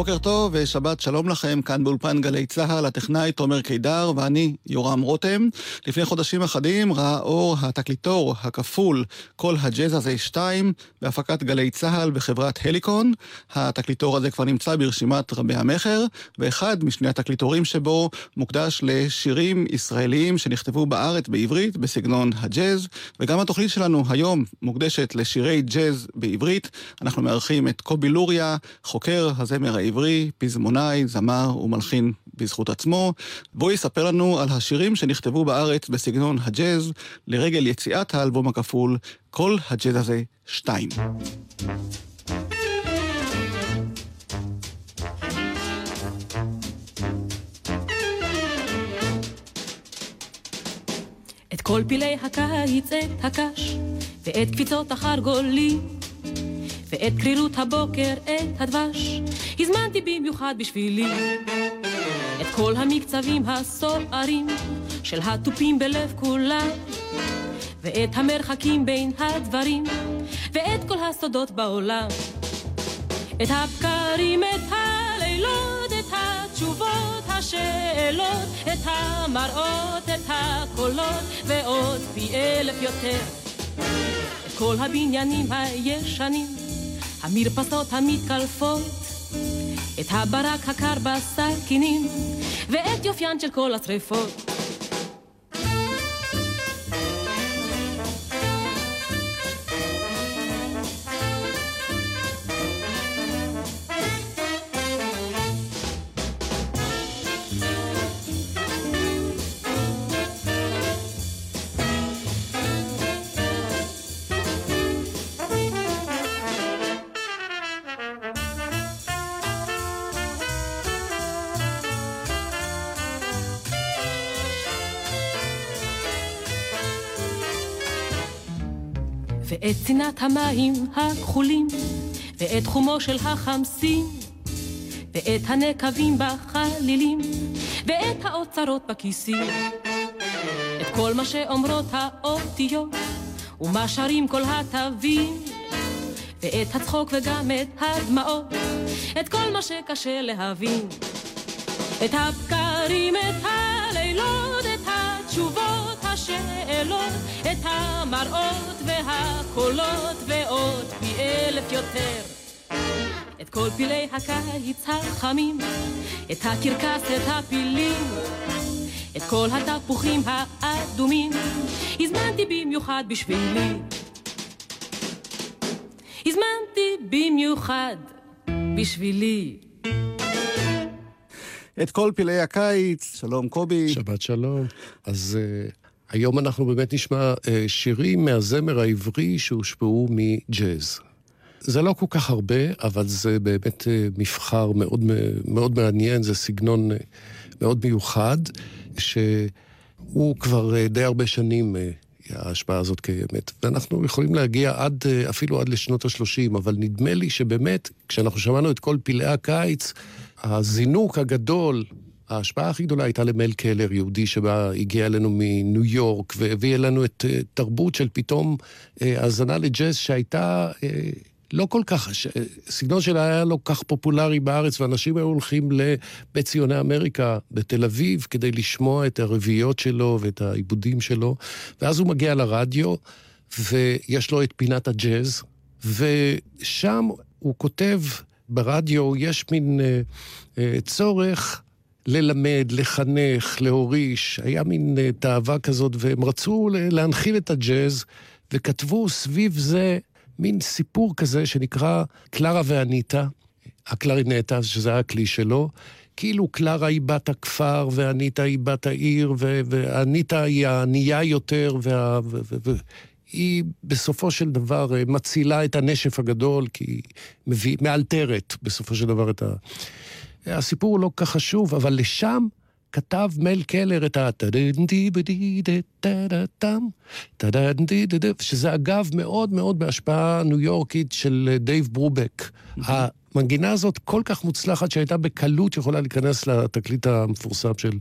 בוקר טוב ושבת שלום לכם, כאן באולפן גלי צה"ל, הטכנאי תומר קידר ואני יורם רותם. לפני חודשים אחדים ראה אור התקליטור הכפול כל הג'אז הזה 2 בהפקת גלי צה"ל בחברת הליקון. התקליטור הזה כבר נמצא ברשימת רבי המכר, ואחד משני התקליטורים שבו מוקדש לשירים ישראליים שנכתבו בארץ בעברית בסגנון הג'אז, וגם התוכנית שלנו היום מוקדשת לשירי ג'אז בעברית. אנחנו מארחים את קובי לוריה, חוקר הזמר העברי, פזמונאי, זמר ומלחין בזכות עצמו, והוא יספר לנו על השירים שנכתבו בארץ בסגנון הג'אז, לרגל יציאת האלבום הכפול, כל הג'אז הזה שתיים. את כל פילי הקיץ, את הקש, ואת קפיצות החרגולים. ואת קרירות הבוקר, את הדבש, הזמנתי במיוחד בשבילי. את כל המקצבים הסוערים של התופים בלב כולם, ואת המרחקים בין הדברים, ואת כל הסודות בעולם. את הבקרים, את הלילות, את התשובות, השאלות, את המראות, את הקולות, ועוד פי אלף יותר. את כל הבניינים הישנים, המרפסות המתקלפות, את הברק הקר בסכינים, ואת יופיין של כל השרפות. ואת צנעת המים הכחולים, ואת חומו של החמסין, ואת הנקבים בחלילים, ואת האוצרות בכיסים. את כל מה שאומרות האותיות, ומה שרים כל התווים, ואת הצחוק וגם את הדמעות, את כל מה שקשה להבין. את הבקרים, את הלילות, את התשובות, השאלות, את המראות והקולות ועוד פי אלף יותר. את כל פילי הקיץ החמים, את הקרקס, את הפילים, את כל התפוחים האדומים, הזמנתי במיוחד בשבילי. הזמנתי במיוחד בשבילי. את כל פילי הקיץ, שלום קובי. שבת שלום. אז uh, היום אנחנו באמת נשמע uh, שירים מהזמר העברי שהושפעו מג'אז. זה לא כל כך הרבה, אבל זה באמת uh, מבחר מאוד, מאוד מעניין, זה סגנון uh, מאוד מיוחד, שהוא כבר די הרבה שנים... ההשפעה הזאת קיימת. ואנחנו יכולים להגיע עד, אפילו עד לשנות ה-30, אבל נדמה לי שבאמת, כשאנחנו שמענו את כל פלאי הקיץ, הזינוק הגדול, ההשפעה הכי גדולה הייתה למל קלר, יהודי שבא, הגיע אלינו מניו יורק, והביא אלינו את uh, תרבות של פתאום uh, האזנה לג'אז שהייתה uh, לא כל כך, סגנון שלה היה לא כך פופולרי בארץ, ואנשים היו הולכים לבית ציוני אמריקה בתל אביב כדי לשמוע את הרביעיות שלו ואת העיבודים שלו, ואז הוא מגיע לרדיו, ויש לו את פינת הג'אז, ושם הוא כותב ברדיו יש מין אה, אה, צורך ללמד, לחנך, להוריש. היה מין אה, תאווה כזאת, והם רצו להנחיל את הג'אז, וכתבו סביב זה מין סיפור כזה שנקרא קלרה ואניטה, הקלרינטה, שזה היה הכלי שלו. כאילו קלרה היא בת הכפר, ואניטה היא בת העיר, ואניטה היא הענייה יותר, וה... ו... ו... היא בסופו של דבר אה, מצילה את הנשף הגדול, כי היא מאלתרת בסופו של דבר את ה... הסיפור לא כל כך חשוב, אבל לשם כתב מל קלר את ה... שזה אגב מאוד מאוד בהשפעה ניו יורקית של דייב ברובק. המנגינה הזאת כל כך מוצלחת שהייתה בקלות יכולה להיכנס לתקליט המפורסם של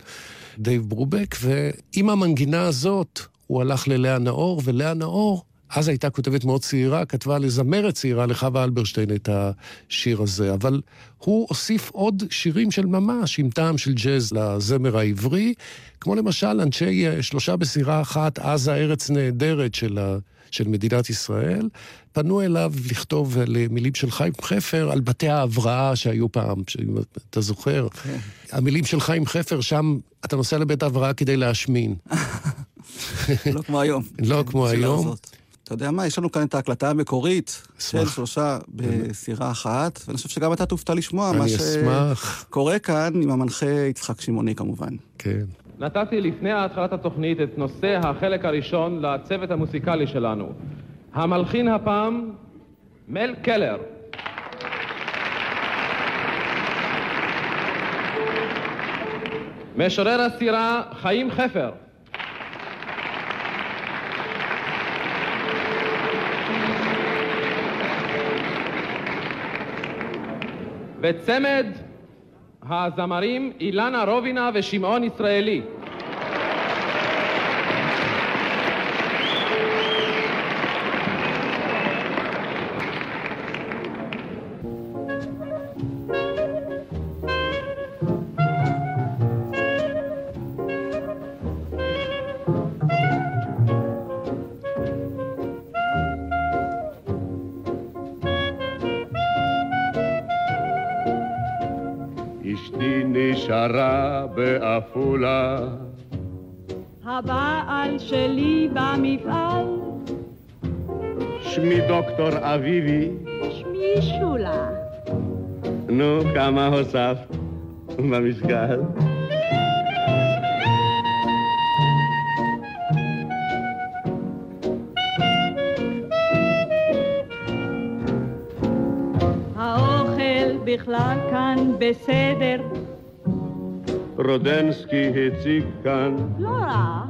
דייב ברובק, ועם המנגינה הזאת הוא הלך ללאה נאור, ולאה נאור אז הייתה כותבת מאוד צעירה, כתבה לזמרת צעירה, לחווה אלברשטיין, את השיר הזה. אבל הוא הוסיף עוד שירים של ממש, עם טעם של ג'אז לזמר העברי, כמו למשל אנשי אה, שלושה בסירה אחת, עזה ארץ נהדרת של, ה, של מדינת ישראל, פנו אליו לכתוב למילים של חיים חפר על בתי ההבראה שהיו פעם, אם אתה זוכר. כן. המילים של חיים חפר, שם אתה נוסע לבית ההבראה כדי להשמין. לא כמו היום. לא כמו היום. אתה יודע מה, יש לנו כאן את ההקלטה המקורית של שלושה בסירה אחת, ואני חושב שגם אתה תופתע לשמוע מה שקורה כאן עם המנחה יצחק שמעוני כמובן. כן. נתתי לפני התחלת התוכנית את נושא החלק הראשון לצוות המוסיקלי שלנו. המלחין הפעם, מל קלר. משורר הסירה, חיים חפר. וצמד הזמרים אילנה רובינה ושמעון ישראלי. בעפולה. הבעל שלי במפעל. שמי דוקטור אביבי. שמי שולה. נו, כמה הוספת במשקל? בכלל כאן בסדר. רודנסקי הציג כאן. לא רע.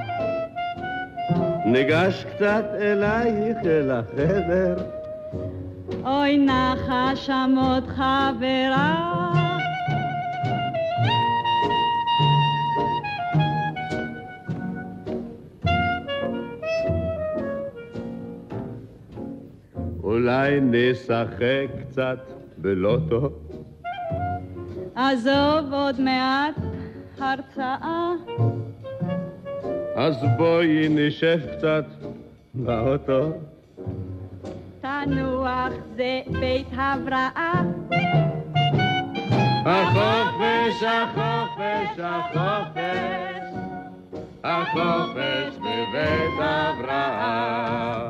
ניגש קצת אלייך אל החדר. אוי נחה שם עוד חברה. אולי נשחק קצת בלוטו? עזוב עוד מעט הרצאה. אז בואי נשב קצת באוטו. תנוח זה בית הבראה. החופש, החופש, החופש, החופש בבית הבראה.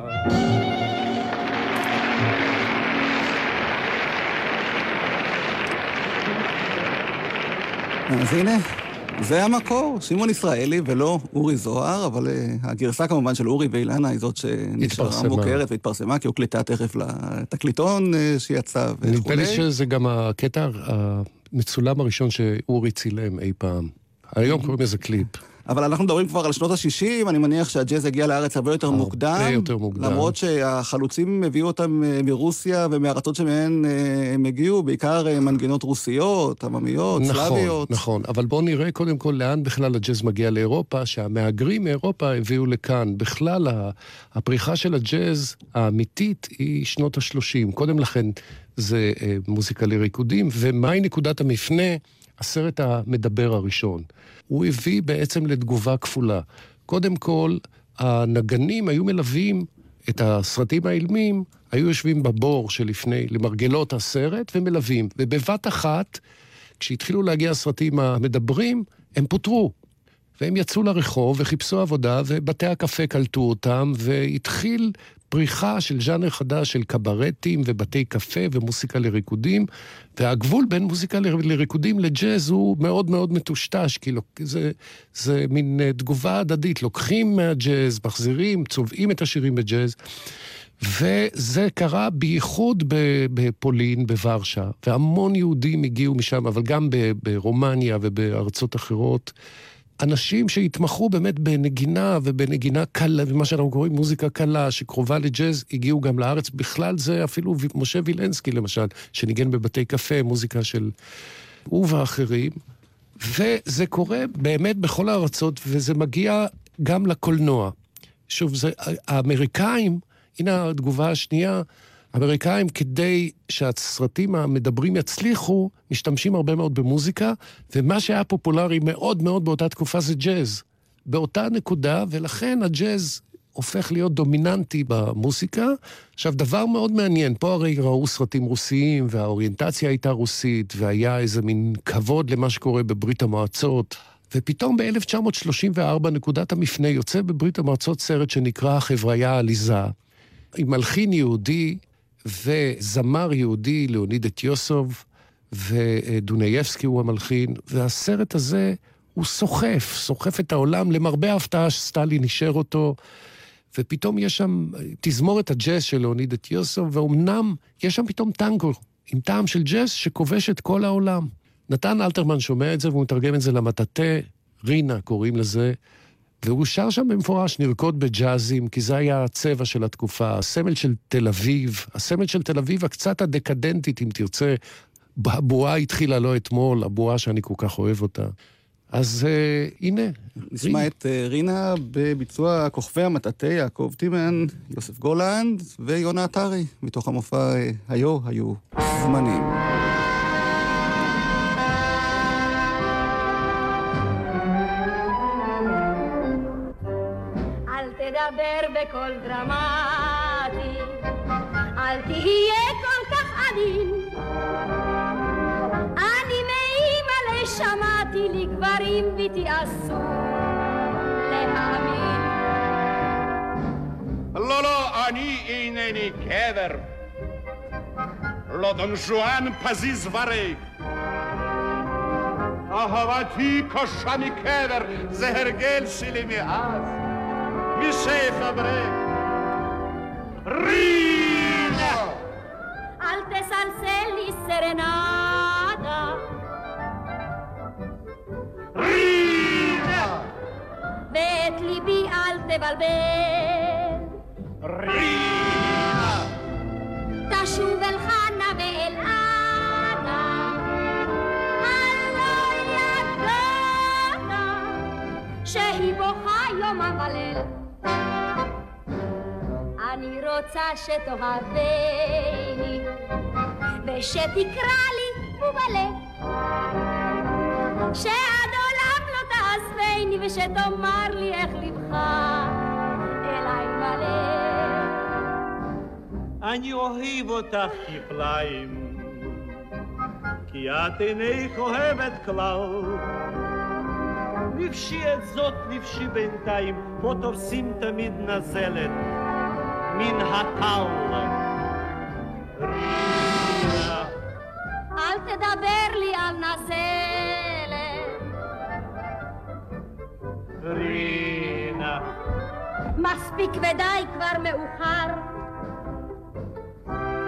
אז הנה, זה המקור, שמעון ישראלי ולא אורי זוהר, אבל uh, הגרסה כמובן של אורי ואילנה היא זאת שנשארה מוכרת והתפרסמה, כי הוקלטה תכף לתקליטון uh, שיצא וכולי. נדמה לי שזה גם הקטע המצולם הראשון שאורי צילם אי פעם. היום קוראים לזה קליפ. אבל אנחנו מדברים כבר על שנות ה-60, אני מניח שהג'אז הגיע לארץ הרבה יותר מוקדם. הרבה יותר מוקדם. למרות שהחלוצים הביאו אותם אה, מרוסיה ומארצות שמהן אה, הם הגיעו, בעיקר אה, מנגינות רוסיות, עממיות, נכון, סלאביות. נכון, אבל בואו נראה קודם כל לאן בכלל הג'אז מגיע לאירופה, שהמהגרים מאירופה הביאו לכאן. בכלל, הפריחה של הג'אז האמיתית היא שנות ה-30. קודם לכן זה מוזיקה לריקודים, ומהי נקודת המפנה? הסרט המדבר הראשון. הוא הביא בעצם לתגובה כפולה. קודם כל, הנגנים היו מלווים את הסרטים האילמים, היו יושבים בבור שלפני, למרגלות הסרט, ומלווים. ובבת אחת, כשהתחילו להגיע הסרטים המדברים, הם פוטרו. והם יצאו לרחוב וחיפשו עבודה, ובתי הקפה קלטו אותם, והתחיל פריחה של ז'אנר חדש של קברטים ובתי קפה ומוסיקה לריקודים, והגבול בין מוזיקה לריקודים לג'אז הוא מאוד מאוד מטושטש, כי זה, זה מין אה, תגובה הדדית, לוקחים מהג'אז, מחזירים, צובעים את השירים בג'אז. וזה קרה בייחוד בפולין, בוורשה, והמון יהודים הגיעו משם, אבל גם ברומניה ובארצות אחרות. אנשים שהתמחו באמת בנגינה ובנגינה קלה, ומה שאנחנו קוראים מוזיקה קלה, שקרובה לג'אז, הגיעו גם לארץ. בכלל זה אפילו משה וילנסקי למשל, שניגן בבתי קפה, מוזיקה של הוא ואחרים. וזה קורה באמת בכל הארצות, וזה מגיע גם לקולנוע. שוב, זה, האמריקאים, הנה התגובה השנייה, האמריקאים, כדי שהסרטים המדברים יצליחו, משתמשים הרבה מאוד במוזיקה, ומה שהיה פופולרי מאוד מאוד באותה תקופה זה ג'אז. באותה נקודה, ולכן הג'אז הופך להיות דומיננטי במוסיקה. עכשיו, דבר מאוד מעניין, פה הרי ראו סרטים רוסיים, והאוריינטציה הייתה רוסית, והיה איזה מין כבוד למה שקורה בברית המועצות. ופתאום ב-1934, נקודת המפנה, יוצא בברית המועצות סרט שנקרא החבריה העליזה, עם מלחין יהודי וזמר יהודי, ליאוניד אטיוסוב, ודונייבסקי הוא המלחין, והסרט הזה הוא סוחף, סוחף את העולם. למרבה ההפתעה שסטלין אישר אותו, ופתאום יש שם תזמורת הג'אז של ליאוניד אטיוסוב, ואומנם יש שם פתאום טנגו עם טעם של ג'אז שכובש את כל העולם. נתן אלתרמן שומע את זה והוא מתרגם את זה למטאטה, רינה קוראים לזה, והוא שר שם במפורש, נרקוד בג'אזים, כי זה היה הצבע של התקופה, הסמל של תל אביב, הסמל של תל אביב הקצת הדקדנטית, אם תרצה. הבועה התחילה לא אתמול, הבועה שאני כל כך אוהב אותה. אז uh, הנה. נשמע את uh, רינה בביצוע כוכבי המטאטא, יעקב טימן, יוסף גולנד ויונה עטרי, מתוך המופע uh, היו היו זמנים. לדבר בקול דרמטי, אל תהיה כל כך עדין. אני מאימא לשמעתי לגברים ותיעשו להאמין. לא, לא, אני אינני קבר. לא דון ז'ואן פזיז ורק. אהבתי קשה מקבר, זה הרגל שלי מאז. משייח אברק. רינה! אל תסלסל לי סרנדה. רינה! ואת ליבי אל תבלבל. רינה! תשוב אל חנה ואל אנה. הלא אני רוצה שתאהבני, ושתקרא לי ובלב, שעד עולם לא תעזבני, ושתאמר לי איך לבך אליי מלא. אני אוהב אותך כפליים, כי את אינך אוהבת כלל. נפשי את זאת, נפשי בינתיים, פה תופסים תמיד נזלת. מן הטל. רינה. אל תדבר לי על נזלת. רינה. מספיק ודי כבר מאוחר.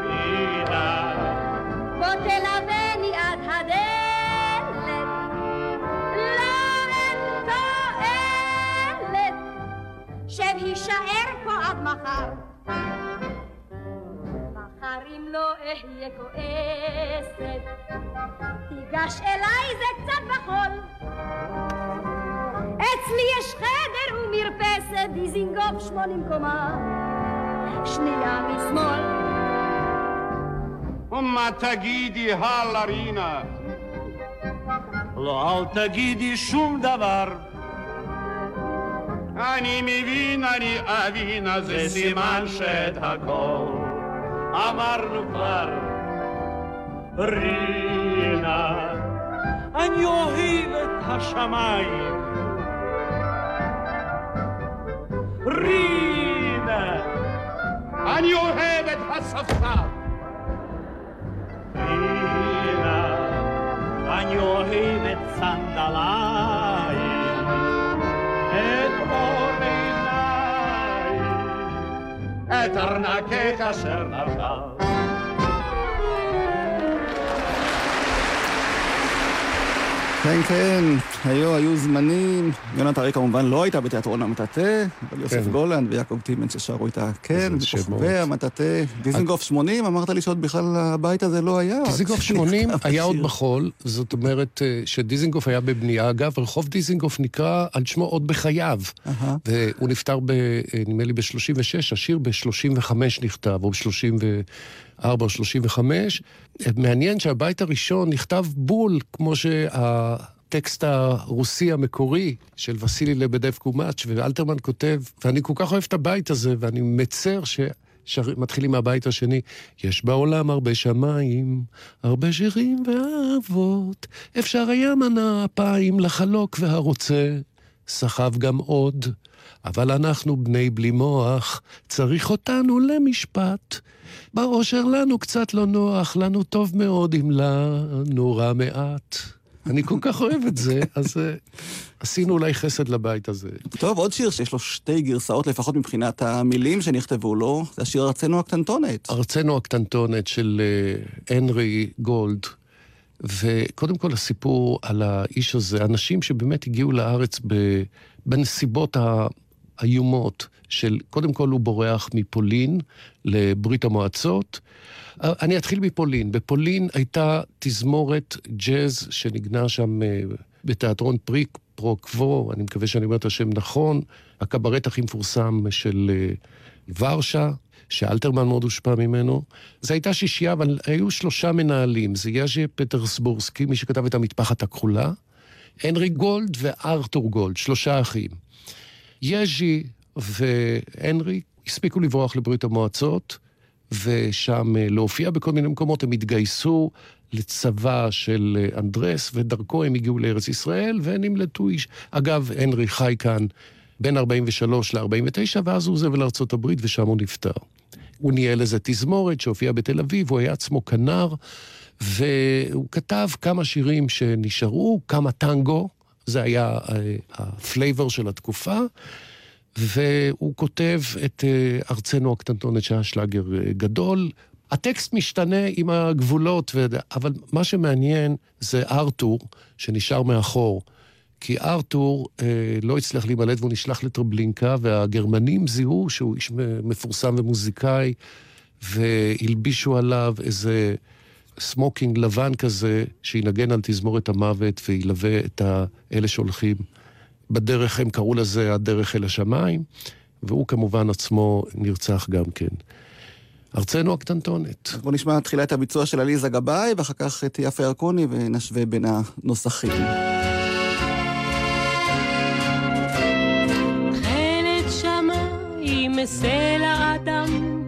רינה. בוא תלווני עד תועלת. שב הישאר פה עד מחר. מחר אם לא אהיה כועסת, תיגש אליי זה קצת בחול. אצלי יש חדר ומרפסת, דיזינגוף שמונים קומה, שנייה משמאל. ומה תגידי הלאה רינה? לא, אל תגידי שום דבר. אני מבין, אני אבין, אז זה סימן שאת הכל אמרנו כבר. רינה, אני אוהב את השמיים. רינה, אני אוהב את הספסל. רינה, אני אוהב את סנדליי. את ארנקך אשר נפל. כן, כן. היו, היו זמנים. יונת ארי כמובן לא הייתה בתיאטרון המטאטא, אבל יוסף כן. גולנד ויעקב טימן ששרו איתה, כן. וכוכבי המטאטא. דיזנגוף 80, אמרת לי שעוד בכלל הבית הזה לא היה. דיזינגוף 80 אבל היה עוד. בחול, זאת אומרת אה, שדיזינגוף היה בבנייה. אגב, רחוב דיזינגוף נקרא על שמו עוד בחייו. אהה. והוא נפטר, ב, אה, נדמה לי, ב-36, השיר ב-35 נכתב, או ב-34 או 35. אה, מעניין שהבית הראשון נכתב בול, כמו שהטקסט הרוסי המקורי של וסילי לבדב קומאץ', ואלתרמן כותב, ואני כל כך אוהב את הבית הזה, ואני מצר ש... שמתחילים מהבית השני, יש בעולם הרבה שמיים, הרבה שירים ואהבות, אפשר היה מנה אפיים לחלוק והרוצה, סחב גם עוד, אבל אנחנו בני בלי מוח, צריך אותנו למשפט. באושר לנו קצת לא נוח, לנו טוב מאוד אם לנו רע מעט. אני כל כך אוהב את זה, אז אה, עשינו אולי חסד לבית הזה. טוב, עוד שיר שיש לו שתי גרסאות, לפחות מבחינת המילים שנכתבו לו, זה השיר ארצנו הקטנטונת. ארצנו הקטנטונת של אה, הנרי גולד. וקודם כל הסיפור על האיש הזה, אנשים שבאמת הגיעו לארץ בנסיבות האיומות של, קודם כל הוא בורח מפולין לברית המועצות. אני אתחיל מפולין. בפולין הייתה תזמורת ג'אז שנגנה שם אה, בתיאטרון פריק פרוקוו, אני מקווה שאני אומר את השם נכון, הקברט הכי מפורסם של אה, ורשה. שאלתרמן מאוד הושפע ממנו. זו הייתה שישייה, אבל היו שלושה מנהלים. זה יאז'ה פטרסבורסקי, מי שכתב את המטפחת הכחולה, הנרי גולד וארתור גולד, שלושה אחים. יאז'י והנרי הספיקו לברוח לברית המועצות, ושם אה, להופיע בכל מיני מקומות, הם התגייסו לצבא של אה, אנדרס, ודרכו הם הגיעו לארץ ישראל, ונמלטו איש. אגב, הנרי חי כאן בין 43 ל-49, ואז הוא עוזב לארצות הברית, ושם הוא נפטר. הוא ניהל איזה תזמורת שהופיעה בתל אביב, הוא היה עצמו כנר, והוא כתב כמה שירים שנשארו, כמה טנגו, זה היה אה, ה flavor של התקופה, והוא כותב את אה, ארצנו הקטנטונת שהיה שלאגר אה, גדול. הטקסט משתנה עם הגבולות, ו... אבל מה שמעניין זה ארתור, שנשאר מאחור. כי ארתור אה, לא הצליח להימלט והוא נשלח לטרבלינקה, והגרמנים זיהו שהוא איש מפורסם ומוזיקאי, והלבישו עליו איזה סמוקינג לבן כזה, שינגן על תזמורת המוות וילווה את האלה שהולכים. בדרך, הם קראו לזה הדרך אל השמיים, והוא כמובן עצמו נרצח גם כן. ארצנו הקטנטונת. אז בואו נשמע תחילה את הביצוע של עליזה גבאי, ואחר כך את יפה ירקוני, ונשווה בין הנוסחים. סלע אדם,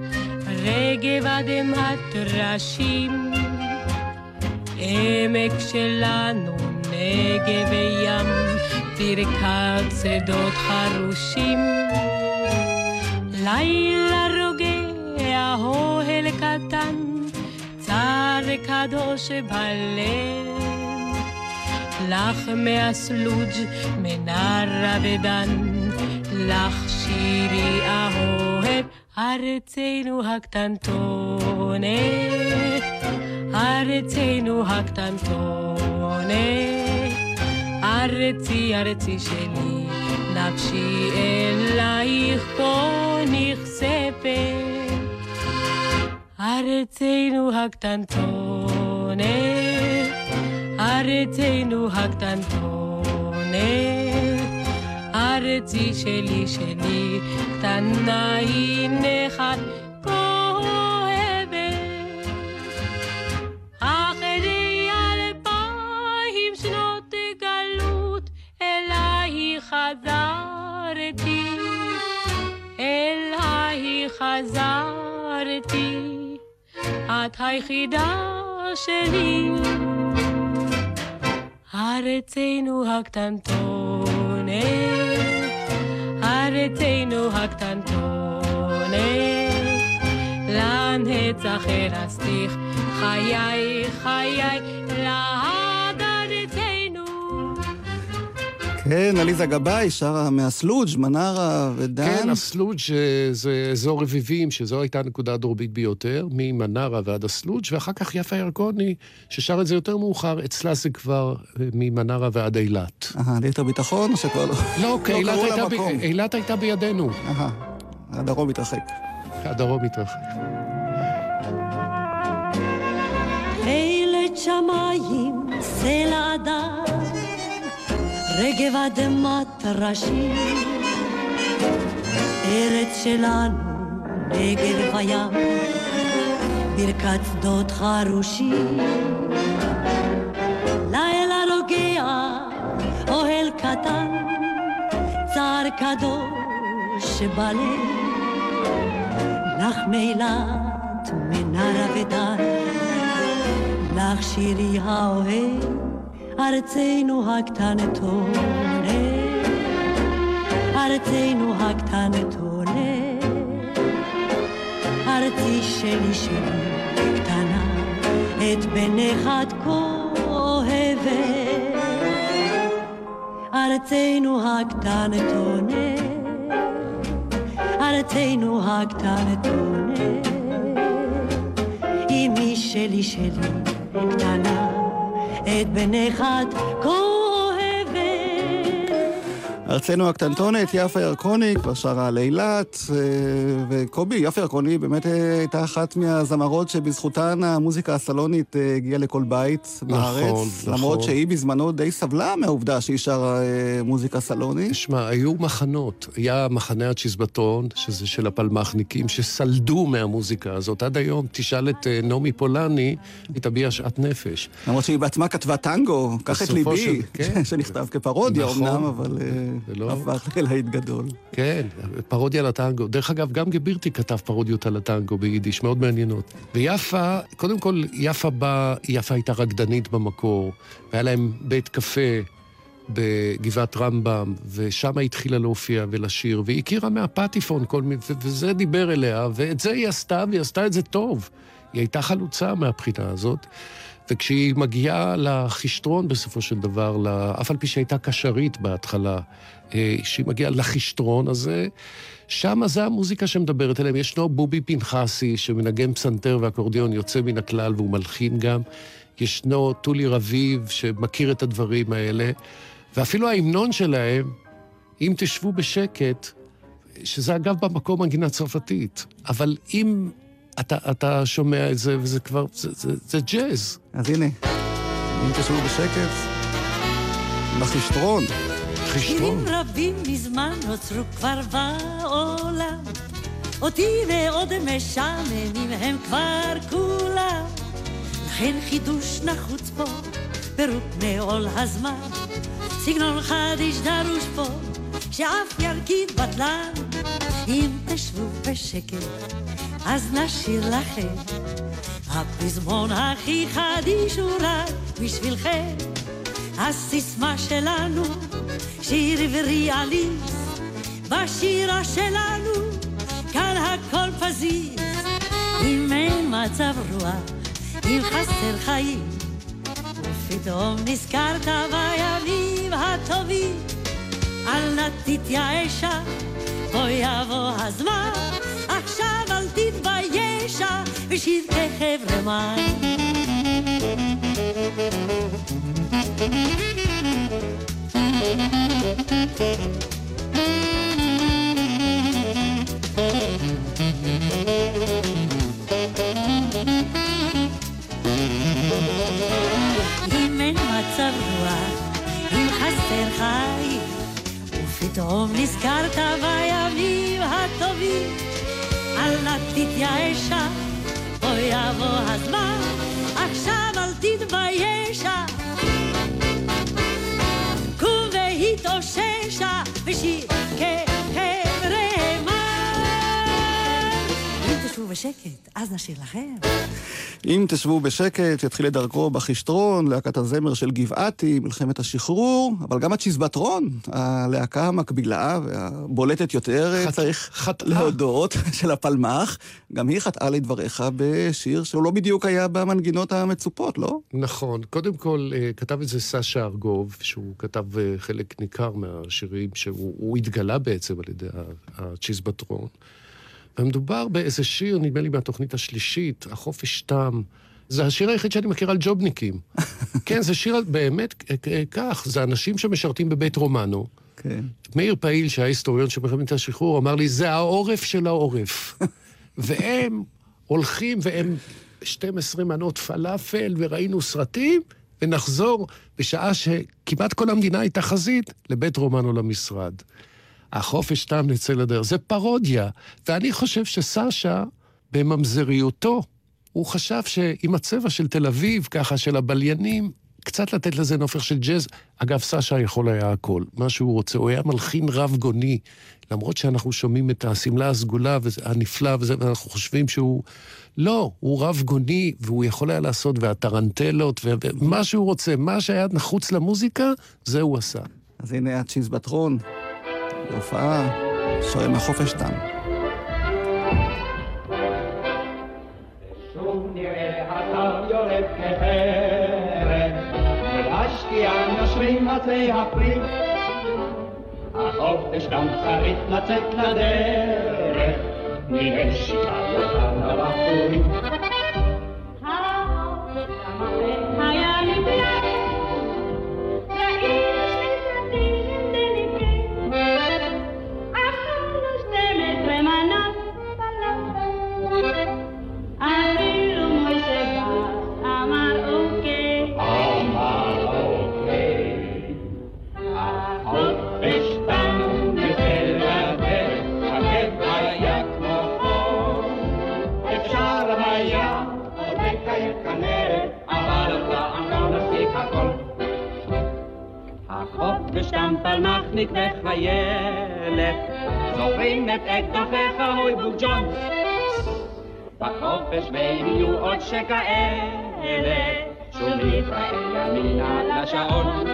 רגב אדמת טרשים. עמק שלנו נגב וים, ברכת שדות חרושים. לילה רוגע אוהל קטן, צר קדוש בלב. לך מהסלוג' מנרה ודן, לך שירי אהוב, ארצנו הקטנטונת, ארצנו הקטנטונת, ארצי ארצי שלי, נפשי אלייך כה נכספת, ארצנו הקטנטונת. ארצנו הקטנטונת, ארצי שלי שלי, קטנה היא נחת חזרתי, את היחידה שלי. ארצנו הקטנטונת, ארצנו הקטנטונת, לנצח ארסתיך, חיי, חיי, לעד כן, עליזה גבאי שרה מהסלוג', מנרה ודן. כן, הסלוג' אה, זה אזור רביבים, שזו הייתה הנקודה הדרומית ביותר, ממנרה ועד הסלוג', ואחר כך יפה ירקוני, ששר את זה יותר מאוחר, אצלה זה כבר אה, ממנרה ועד אילת. אהה, ליתר ביטחון או שכבר לא? לא, כי לא אילת קראו הייתה ב- למקום. אילת הייתה בידינו. אהה, הדרום מתרחק. הדרום מתרחק. אילת שמיים, סלע אדם, רגב אדמת ראשים. ארץ שלנו, נגב וים, ברכת שדות חרושים. לילה רוגע, אוהל קטן, צער קדוש בלב. לך מאילת, מנרה ודן, לך שירי האוהב, ארצנו הקטנטונת, ארצנו הקטנטונת, ארצי שלי שלי קטנה, את בנך את כה אוהבת, ארצנו הקטנטונת. ארצנו הקטנטונת, אמי שלי שלי קטנה, את את כה אוהבת. ארצנו הקטנטונת, יפה ירקוני, כבר שרה על אילת, אה, וקובי, יפה ירקוני באמת אה, הייתה אחת מהזמרות שבזכותן המוזיקה הסלונית אה, הגיעה לכל בית בארץ. נכון. למרות שהיא בזמנו די סבלה מהעובדה שהיא שרה מוזיקה סלונית. שמע, היו מחנות. היה מחנה הצ'יזבטון, שזה של הפלמחניקים, שסלדו מהמוזיקה הזאת. עד היום, תשאל את נעמי פולני, היא תביע שאט נפש. למרות שהיא בעצמה כתבה טנגו, קח את ליבי, של- כן. שנכתב כפרודיה נכון. אמנם, אבל זה לא- הפך ללהיט גדול. כן, פרודיה לטנגו. דרך אגב, גם גבירטי כתב פרודיות על הטנגו ביידיש, מאוד מעניינות. ויפה, קודם כל, יפה באה, יפה הייתה רקדנית במקור, והיה להם בית קפה בגבעת רמב"ם, ושם היא התחילה להופיע ולשיר, והיא הכירה מהפטיפון כל מיני, וזה דיבר אליה, ואת זה היא עשתה, והיא עשתה את זה טוב. היא הייתה חלוצה מהבחינה הזאת. וכשהיא מגיעה לחישטרון בסופו של דבר, אף על פי שהייתה קשרית בהתחלה, אה, כשהיא מגיעה לחישטרון הזה, שם זה המוזיקה שמדברת אליהם. ישנו בובי פנחסי, שמנגן פסנתר ואקורדיון יוצא מן הכלל, והוא מלחין גם. ישנו טולי רביב, שמכיר את הדברים האלה. ואפילו ההמנון שלהם, אם תשבו בשקט, שזה אגב במקום מנגינה צרפתית, אבל אם אתה, אתה שומע את זה, וזה כבר, זה, זה, זה ג'אז. אז הנה, אם תשבו בשקט, בחישטרון. שירים רבים מזמן נוצרו כבר בעולם, אותי מאוד משעממים הם כבר כולם. לכן חידוש נחוץ פה, פירוק מעול הזמן, סגנון חדיש דרוש פה, שאף ירכיב בטלן. אם תשבו בשקט, אז נשאיר לכם, הפזמון הכי חדיש הוא רק בשבילכם. הסיסמה שלנו, שיר עברי עליז, בשירה שלנו, כאן הכל פזיז. אם אין מצב רוח, אם חסר חיים, ופתאום נזכרת בימים הטובים, אל נא תתייאשה, בוא יבוא הזמן, עכשיו אל תתביישה, ושיר כחבר'ה מים. אם אין מצב רוח, אם חסר חיים, ופתאום נזכרת בימים הטובים, אל נא תתייאשה, בוא יבוא הזמן, עכשיו אל תתביישה. קום והתאוששה, ושיר בשקט, אז נשאיר לכם. אם תשבו בשקט, יתחיל את דרכו בחישטרון, להקת הזמר של גבעתי, מלחמת השחרור, אבל גם הצ'יזבטרון, הלהקה המקבילה והבולטת יותר, חט- צריך חטאה. להודות, של הפלמ"ח, גם היא חטאה לדבריך בשיר שהוא לא בדיוק היה במנגינות המצופות, לא? נכון. קודם כל, אה, כתב את זה סשה ארגוב, שהוא כתב אה, חלק ניכר מהשירים, שהוא הוא התגלה בעצם על ידי ה- הצ'יזבטרון. ומדובר באיזה שיר, נדמה לי מהתוכנית השלישית, החופש תם. זה השיר היחיד שאני מכיר על ג'ובניקים. כן, זה שיר באמת אה, אה, כך, זה אנשים שמשרתים בבית רומנו. כן. מאיר פעיל, שהיה היסטוריון של מלחמת השחרור, אמר לי, זה העורף של העורף. והם הולכים והם 12 מנות פלאפל, וראינו סרטים, ונחזור בשעה שכמעט כל המדינה הייתה חזית, לבית רומנו למשרד. החופש תם נצא לדרך. זה פרודיה. ואני חושב שסשה, בממזריותו, הוא חשב שעם הצבע של תל אביב, ככה, של הבליינים, קצת לתת לזה נופך של ג'אז. אגב, סשה יכול היה הכל, מה שהוא רוצה. הוא היה מלחין רב גוני, למרות שאנחנו שומעים את השמלה הסגולה הנפלא וזה, ואנחנו חושבים שהוא... לא, הוא רב גוני, והוא יכול היה לעשות, והטרנטלות, ומה שהוא רוצה, מה שהיה נחוץ למוזיקה, זה הוא עשה. אז הנה הצ'יזבטרון, בהופעה, שרים החופש תם. שוב נראה הקו יורד כהרף, ולהשקיע נושרים עצי הפרי. החופש שיטה אותם לבחורים. החופש תם פלמחניק וחיילת, זוכרים את אקדוחיך הוי בוג ג'ון. בחופש ואם יהיו עוד שכאלה, שוב נתראה ימינה לשעון.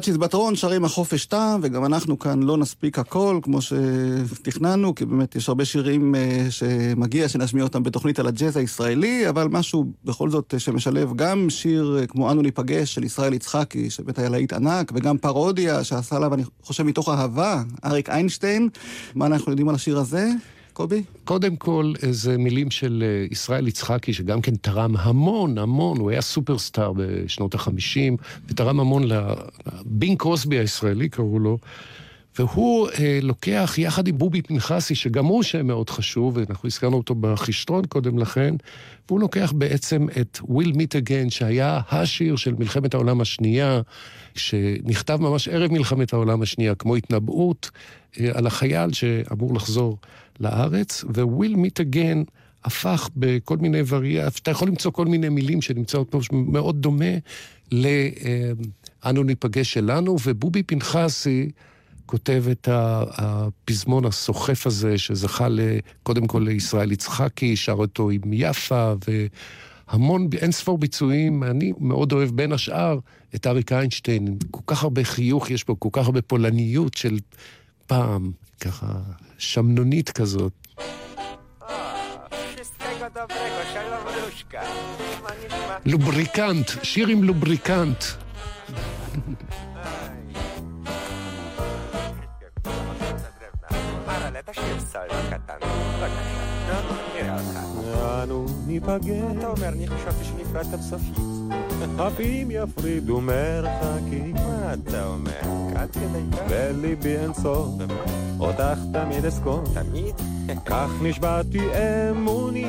הצ'יזבטרון שרים החופש תם, וגם אנחנו כאן לא נספיק הכל, כמו שתכננו, כי באמת יש הרבה שירים אה, שמגיע שנשמיע אותם בתוכנית על הג'אז הישראלי, אבל משהו בכל זאת אה, שמשלב גם שיר אה, כמו "אנו ניפגש" של ישראל יצחקי, שבאמת היה להיט ענק, וגם פרודיה שעשה עליו, אני חושב, מתוך אהבה, אריק איינשטיין. מה אנחנו יודעים על השיר הזה? קובי? קודם כל, זה מילים של אה, ישראל יצחקי, שגם כן תרם המון, המון, הוא היה סופרסטאר בשנות החמישים, ותרם המון לבין קרוסבי הישראלי, קראו לו. והוא אה, לוקח יחד עם בובי פנחסי, שגם הוא שם מאוד חשוב, ואנחנו הזכרנו אותו בחישטרון קודם לכן, והוא לוקח בעצם את Will Meet Again, שהיה השיר של מלחמת העולם השנייה, שנכתב ממש ערב מלחמת העולם השנייה, כמו התנבאות אה, על החייל שאמור לחזור לארץ, ו-Will Meet Again הפך בכל מיני וריאציות, אתה יכול למצוא כל מיני מילים שנמצאות פה מאוד דומה ל"אנו ניפגש שלנו", ובובי פנחסי כותב את הפזמון הסוחף הזה, שזכה קודם כל לישראל יצחקי, שר אותו עם יפה, והמון, אין ספור ביצועים. אני מאוד אוהב בין השאר את אריק איינשטיין, כל כך הרבה חיוך יש בו, כל כך הרבה פולניות של פעם, ככה שמנונית כזאת. לובריקנט, שיר עם לובריקנט. אנו ניפגש. אתה אומר, אני חשבתי שנפרדת בסופית. אם יפרידו מרחקים. מה אתה אומר? עד כדי כך? בליבי אין סוף, אותך תמיד אזכור. תמיד? כך נשבעתי אמוני.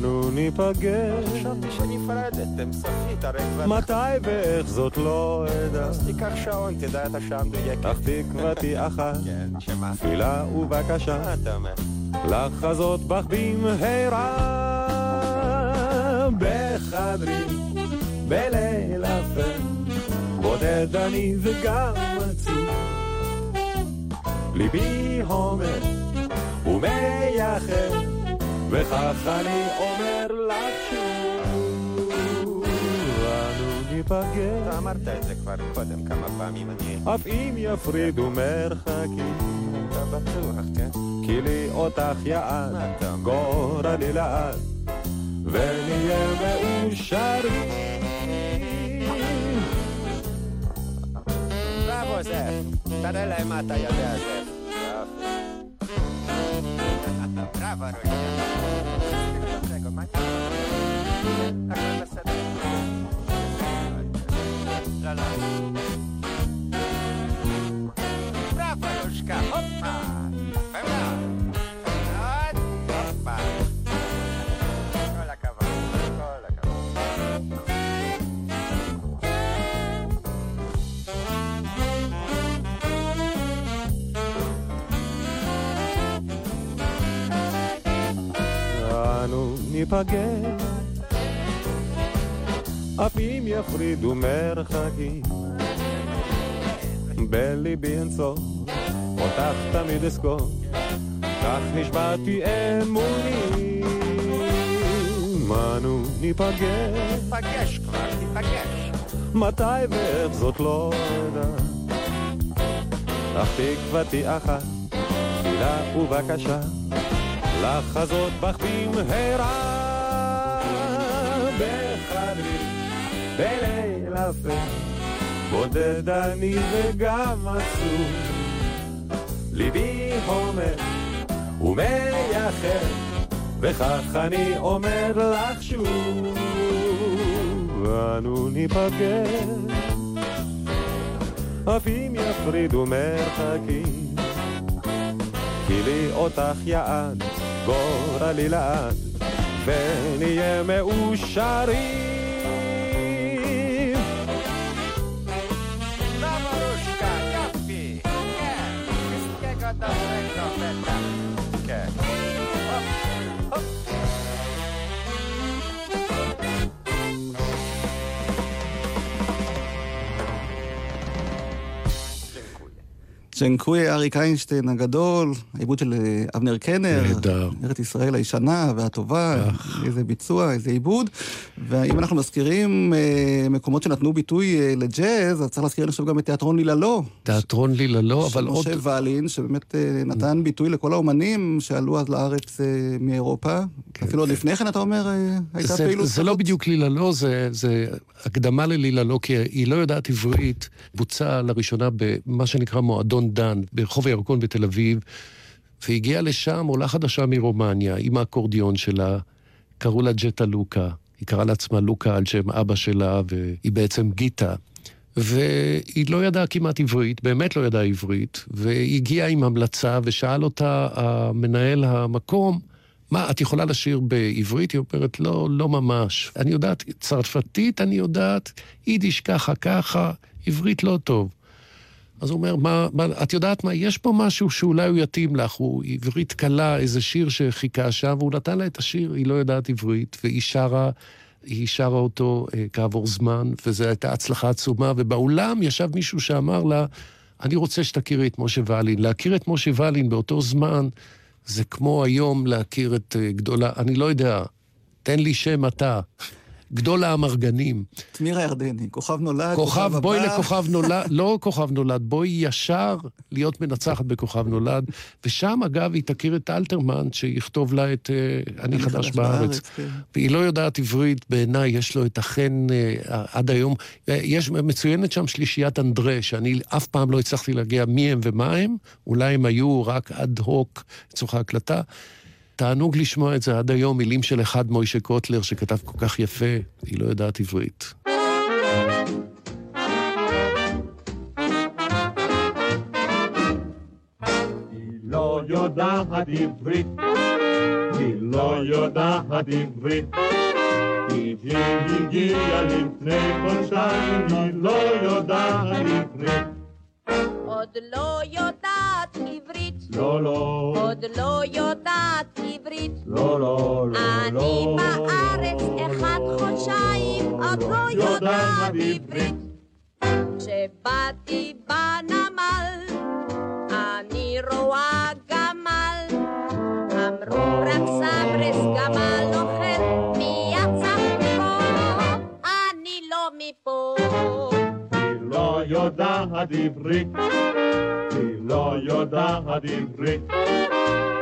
אנו ניפגש. חשבתי שנפרדתם סופית, הרי כבר... מתי ואיך זאת לא אדע. אז תיקח שעון, תדע את השעה המדויקת. אך תקוותי אחת, כן, שמה? תפילה ובקשה. מה אתה אומר? לחזות בך במהרה בחדרי בליל אפל בודד אני וגם עצוב. ליבי הומר ומייחד וכך אני אומר לך שוב. אנו ניפגש. אתה אמרת את זה כבר קודם כמה פעמים, אני... אף אם יפרידו מרחקים. אתה בטוח, כן? כי לי אותך יעד? גורלי לעד, ונהיה מאושרים. בראבו, זאב. תראה להם מה אתה יודע, זאב. בראבו, רושי. ניפגש, אף אם יפרידו מרחקים. בליבי אין סוף, אותך תמיד אזכור, כך נשבעתי אמוני. אנו ניפגש, ניפגש כבר, ניפגש. מתי ואיך זאת לא אדע. אך תקוותי אחת, תפילה ובקשה, לחזות בך במהרה. בליל אפל, בודד אני וגם עצוב. ליבי הומר ומייחד, וכך אני אומר לך שוב. אנו ניפגש, אף אם יפרידו מרחקים. כי לי אותך יעד, גורלי לעד, ונהיה מאושרים. ג'נקוי אריק איינשטיין הגדול, העיבוד של אה, אבנר קנר. נהדר. ארץ ישראל הישנה והטובה, איזה ביצוע, איזה עיבוד. ואם אנחנו מזכירים אה, מקומות שנתנו ביטוי אה, לג'אז, אז צריך להזכיר עכשיו גם את תיאטרון ליללו. תיאטרון ליללו, של אבל עוד... משה ואלין, שבאמת אה, נתן ביטוי לכל האומנים שעלו אז לארץ אה, מאירופה. אפילו עוד לפני כן, אתה אומר, אה, הייתה זה, פעילות זה לא כזאת? בדיוק ליללו, זה, זה הקדמה לליללו, כי היא לא יודעת עברית. בוצע לראשונה במה שנקרא מועדון דן, ברחוב הירקון בתל אביב, והגיעה לשם עולה חדשה מרומניה, עם האקורדיון שלה, קראו לה ג'טה לוקה. היא קראה לעצמה לוקה על שם אבא שלה, והיא בעצם גיטה. והיא לא ידעה כמעט עברית, באמת לא ידעה עברית, והיא הגיעה עם המלצה ושאל אותה המנהל המקום, מה, את יכולה לשיר בעברית? היא אומרת, לא, לא ממש. אני יודעת צרפתית, אני יודעת, יידיש ככה ככה, עברית לא טוב. אז הוא אומר, מה, מה, את יודעת מה, יש פה משהו שאולי הוא יתאים לך, הוא עברית קלה, איזה שיר שחיכה שם, והוא נתן לה את השיר, היא לא יודעת עברית, והיא שרה, היא שרה אותו אה, כעבור זמן, וזו הייתה הצלחה עצומה, ובאולם ישב מישהו שאמר לה, אני רוצה שתכירי את משה ואלין. להכיר את משה ואלין באותו זמן, זה כמו היום להכיר את אה, גדולה, אני לא יודע, תן לי שם אתה. גדול האמרגנים. תמיר הירדני, כוכב נולד, כוכב, בואי הבא. לכוכב נולד, לא כוכב נולד, בואי ישר להיות מנצחת בכוכב נולד. ושם, אגב, היא תכיר את אלתרמן, שיכתוב לה את אה, אני חדש בארץ. כן. והיא לא יודעת עברית, בעיניי יש לו את החן אה, עד היום. אה, יש, מצוינת שם שלישיית אנדרה, שאני אף פעם לא הצלחתי להגיע מי הם ומה הם, אולי הם היו רק אד הוק לצורך ההקלטה. תענוג לשמוע את זה עד היום, מילים של אחד מוישה קוטלר שכתב כל כך יפה, היא לא יודעת עברית. לא יודעת עברית, היא לא יודעת עברית. היא הגיעה לפני חודשיים, היא לא יודעת עברית. עוד לא יודעת עברית. לא, לא. עוד לא יודעת עברית. לא, לא, לא, אני לא. בארץ אחד חודשיים, עוד לא יודעת עברית. כשבאתי בנמל, אני רואה גמל. אמרו רק סברס גמל לא יודעת עברית, היא לא יודעת עברית.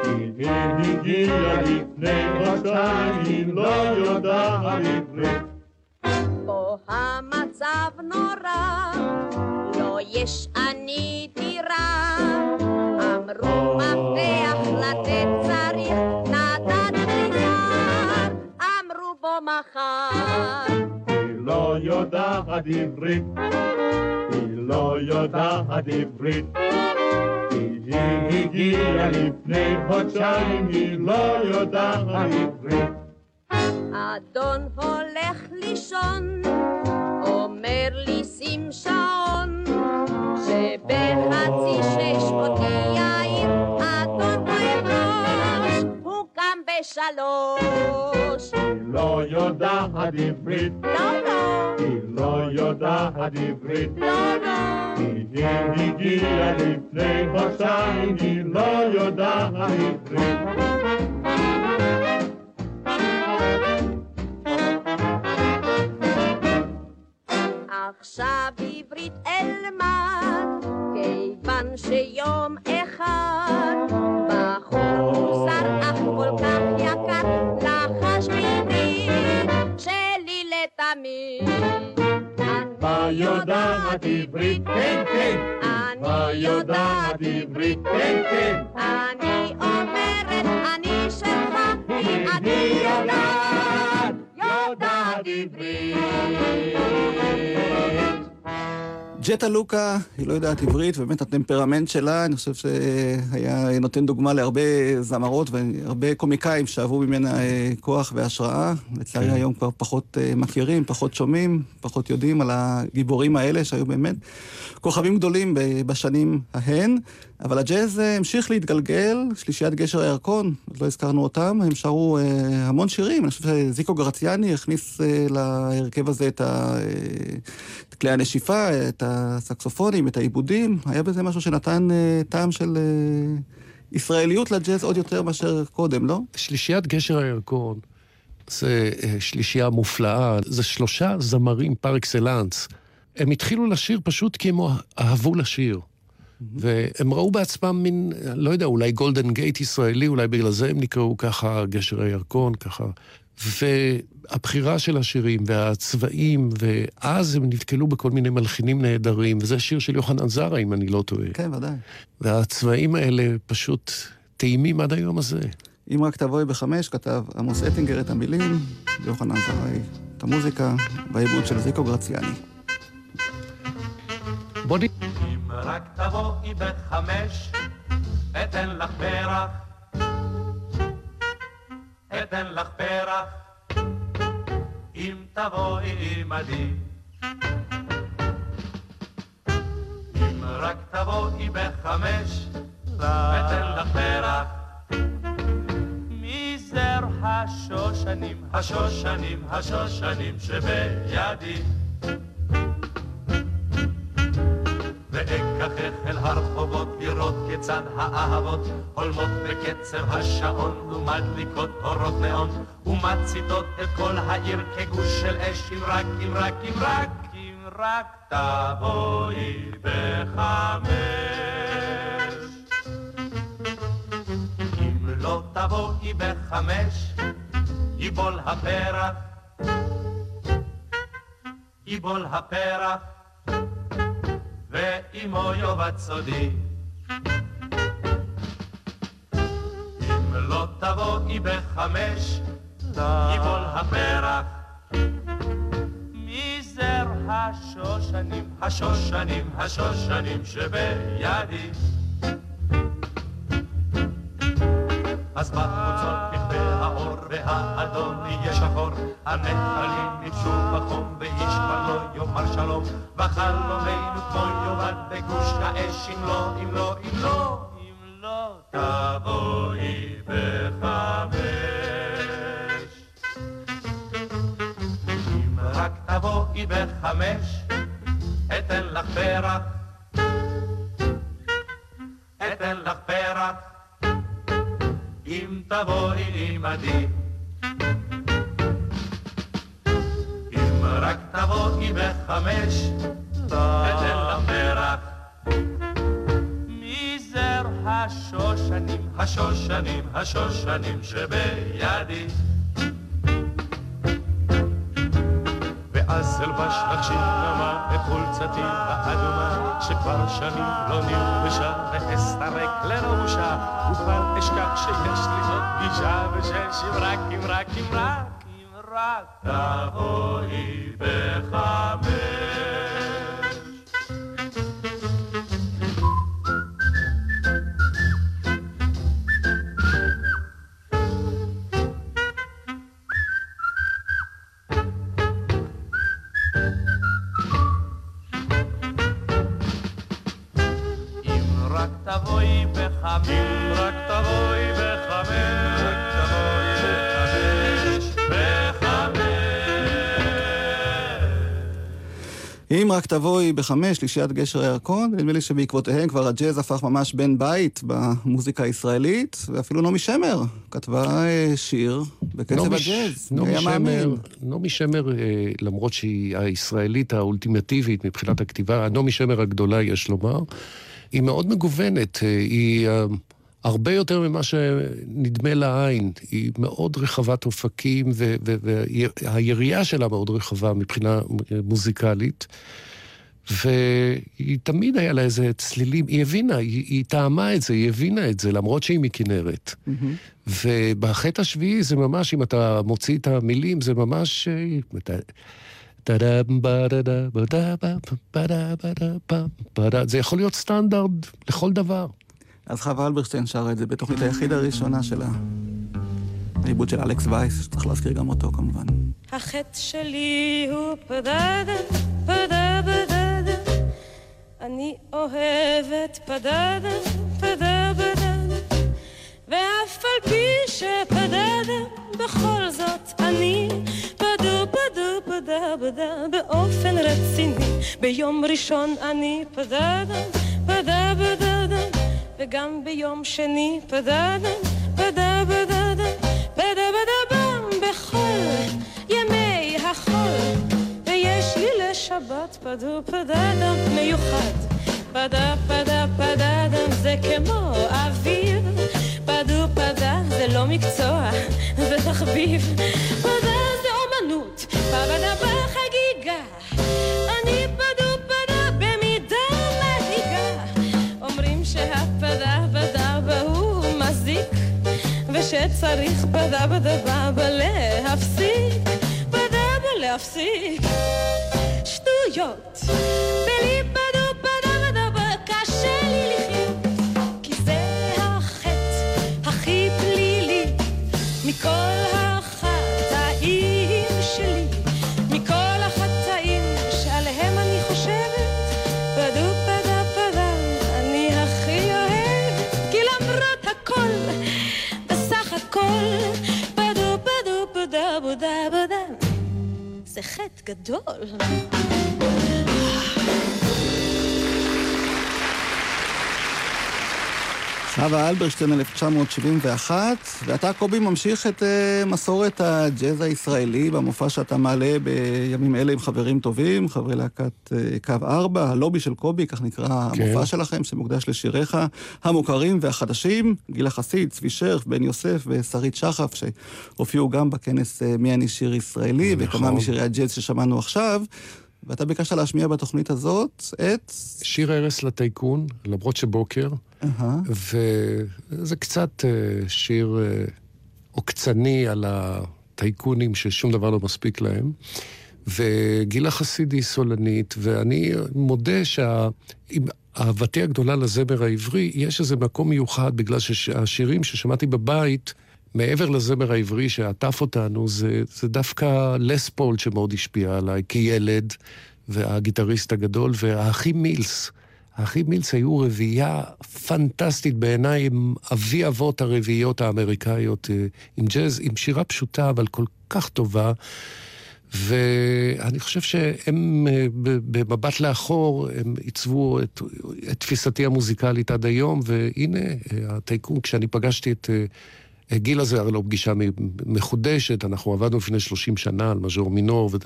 היא הגיעה לפני חודשיים, היא לא יודעת עברית. פה המצב נורא, לא יש אני דירה. אמרו מפתח לתת צריך, נתתי זר, אמרו בו מחר. היא לא יודעת עברית, לא יודעת עברית. היא הגיעה לפני חודשיים, היא לא יודעת עברית. אדון הולך לישון, אומר לי שים שעון, שבחצי שש אותי יאיר, אדון כואב ראש, הוא קם בשלוש. היא לא יודעת עברית, לא, לא, לא יודעת עברית. לא, לא. היא הגיעה לפני חודשיים, היא לא יודעת עברית. עכשיו עברית אלמד, כיוון שיום אחד בחור מוסר אך כל כך יקר, לתמיד. מה יודעת עברית? כן, כן. מה יודעת עברית? כן, כן. אני אומרת, אני שלך, כי אני יודעת, יודעת עברית. ג'טה לוקה, היא לא יודעת עברית, ובאמת הטמפרמנט שלה, אני חושב שהיה נותן דוגמה להרבה זמרות והרבה קומיקאים שאהבו ממנה אה, כוח והשראה. לצערי היום כבר פחות אה, מכירים, פחות שומעים, פחות יודעים על הגיבורים האלה שהיו באמת כוכבים גדולים בשנים ההן. אבל הג'אז אה, המשיך להתגלגל, שלישיית גשר הירקון, לא הזכרנו אותם, הם שרו אה, המון שירים, אני חושב שזיקו גרציאני הכניס אה, להרכב הזה את, ה, אה, את כלי הנשיפה, את הסקסופונים, את העיבודים, היה בזה משהו שנתן אה, טעם של אה, ישראליות לג'אז עוד יותר מאשר קודם, לא? שלישיית גשר הירקון זה אה, שלישייה מופלאה, זה שלושה זמרים par excellence. הם התחילו לשיר פשוט כי הם אהבו לשיר. והם ראו בעצמם מין, לא יודע, אולי Golden Gate ישראלי, אולי בגלל זה הם נקראו ככה גשר הירקון, ככה. והבחירה של השירים והצבעים, ואז הם נתקלו בכל מיני מלחינים נהדרים, וזה שיר של יוחנן זראי, אם אני לא טועה. כן, ודאי. והצבעים האלה פשוט טעימים עד היום הזה. אם רק תבואי בחמש, כתב עמוס אטינגר את המילים, ויוחנן זרעי את המוזיקה, והעיבוד של זיקו גרציאני. בוא נ... אם רק תבואי בחמש, אתן לך פרח. אתן לך פרח. אם תבואי עמדי. אם רק תבואי בחמש, אתן לך פרח. מזר השושנים, השושנים, השושנים שבידי. ואקחך אל הרחובות לראות כיצד האהבות הולמות בקצב השעון ומדליקות אורות נאון ומציתות את כל העיר כגוש של אש אם רק, אם רק, אם רק, אם רק תבואי בחמש. אם לא תבואי בחמש, ייבול הפרח, ייבול הפרח. ואימו יאבד סודי. אם לא תבואי בחמש, יבול הפרח. מזר השושנים, השושנים, השושנים שבידי. אז נכבה האור והאדום יהיה שחור, הנחלים ניפשו בחום ואיש כבר לא יאמר שלום, וחלומנו כמו יאבד בגוש האש, אם לא, אם לא, אם לא, אם לא תבואי בחמש. אם רק תבואי בחמש, אתן לך פרח, אתן לך פרח. אם תבואי עימדי. תבואי בחמש, אתן לך פרח. מזר השושנים, השושנים, השושנים שבידי. ואז אלבש לך שינמה את חולצתי האדומה שכבר שנים לא נלבשה ואסתרק לראושה וכבר אשכח שיש לי זאת פגישה ושש אם רק אם רק תבואי בחמש אם רק תבואי בחמש, שלישיית גשר הירקון, ונדמה לי שבעקבותיהם כבר הג'אז הפך ממש בן בית במוזיקה הישראלית, ואפילו נעמי שמר כתבה אה, שיר בקצב הג'אז. היה שמר, מאמין? נעמי שמר, אה, למרות שהיא הישראלית האולטימטיבית מבחינת הכתיבה, נעמי שמר הגדולה, יש לומר, היא מאוד מגוונת, אה, היא הרבה יותר ממה שנדמה לעין. היא מאוד רחבת אופקים, והיריעה שלה מאוד רחבה מבחינה מוזיקלית. והיא תמיד היה לה איזה צלילים, היא הבינה, היא, היא טעמה את זה, היא הבינה את זה, למרות שהיא מכנרת. ובחטא השביעי זה ממש, אם אתה מוציא את המילים, זה ממש... זה יכול להיות סטנדרט לכל דבר. אז חווה אלברשטיין שרה את זה בתוכנית היחיד הראשונה שלה. העיבוד של אלכס וייס, שצריך להזכיר גם אותו כמובן. החטא שלי הוא פדדה, פדה בדדה. אני אוהבת פדדה, פדה בדדה. ואף על פי שפדדה, בכל זאת אני פדו פדו פדה בדה באופן רציני. ביום ראשון אני פדדה, פדה בדדה. וגם ביום שני פדדה, פדה בדדה. פדה בדה בם בכל ימי החול. ויש לי לשבת פדו פדדה מיוחד. פדה פדה פדדה זה כמו אוויר. פדו פדה זה לא מקצוע, זה תחביב. פדה זה אומנות, פדה בחגיגה. אני פדו ושצריך פדה בדה להפסיק, פדה להפסיק שטויות. בלי זה חטא גדול. חווה אלברשטיין 1971, ואתה, קובי, ממשיך את uh, מסורת הג'אז הישראלי במופע שאתה מעלה בימים אלה עם חברים טובים, חברי להקת uh, קו 4, הלובי של קובי, כך נקרא כן. המופע שלכם, שמוקדש לשיריך המוכרים והחדשים, גילה חסיד, צבי שרף, בן יוסף ושרית שחף, שהופיעו גם בכנס uh, מי אני שיר ישראלי, נכון. וכמה משירי הג'אז ששמענו עכשיו. ואתה ביקשת להשמיע בתוכנית הזאת את... שיר הרס לטייקון, למרות שבוקר, אהה. וזה קצת אה, שיר אה, עוקצני על הטייקונים ששום דבר לא מספיק להם. וגילה חסידי סולנית, ואני מודה שאהבתי הגדולה לזמר העברי, יש איזה מקום מיוחד, בגלל שהשירים ששמעתי בבית, מעבר לזמר העברי שעטף אותנו, זה, זה דווקא לס פול שמאוד השפיע עליי כילד, והגיטריסט הגדול, והאחים מילס. האחים מילס היו רביעייה פנטסטית בעיניי, הם אבי אבות הרביעיות האמריקאיות אה, עם ג'אז, עם שירה פשוטה אבל כל כך טובה. ואני חושב שהם, אה, במבט לאחור, הם עיצבו את, את תפיסתי המוזיקלית עד היום, והנה, אה, הטייקון, כשאני פגשתי את גיל הזה, הרי לא פגישה מחודשת, אנחנו עבדנו לפני 30 שנה על מז'ור מינור, ו...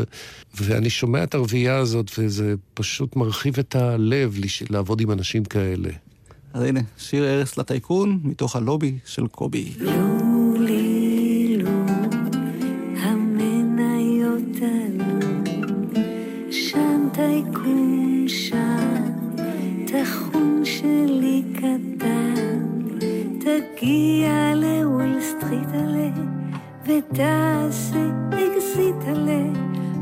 ואני שומע את הרביעייה הזאת, וזה פשוט מרחיב את הלב לעבוד עם אנשים כאלה. אז הנה, שיר ארס לטייקון, מתוך הלובי של קובי. שם, שלי קטן, תגיע עלה, ותעשה אקזיט עלה,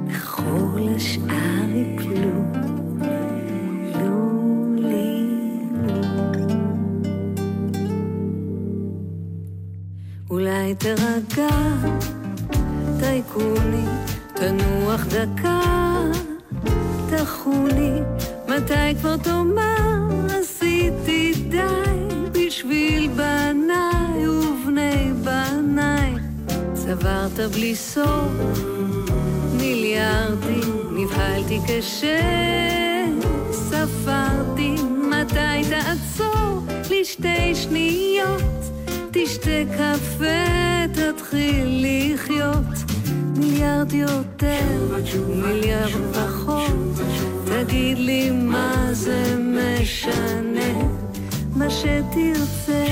וכל השאר יפלו. אולי תרגע, טייקוני, תנוח דקה. טייקוני, מתי כבר תאמר עשיתי די בשביל בניי צברת בלי סוף. מיליארדים, נבהלתי קשה, ספרתי מתי תעצור לי שתי שניות, תשתה קפה, תתחיל לחיות. מיליארד יותר, מיליארד פחות, תגיד לי מה זה משנה, מה שתרצה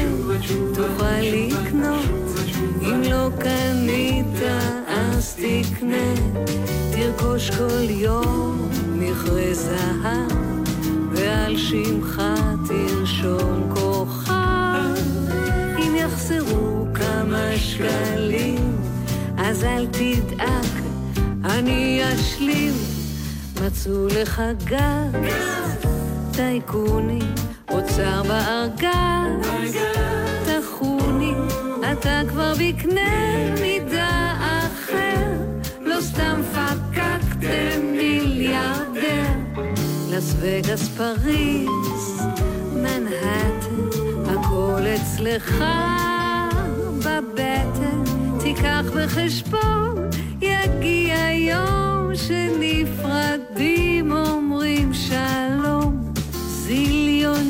תוכל לקנות, אם לא קנית אז תקנה, תרכוש כל יום מכרה זהב, ועל שמך תרשום כוכב, אם יחסרו כמה שקלים אז אל תדאג, אני אשלים. מצאו לך גז, טייקוני, אוצר בארגז. תחוני, אתה כבר בקנה מידה אחר, לא סתם פקקתם מיליארדר. לס וגאס, פריז, מנהטן, הכל אצלך בבטן. תיקח בחשבון, יגיע יום שנפרדים אומרים שלום.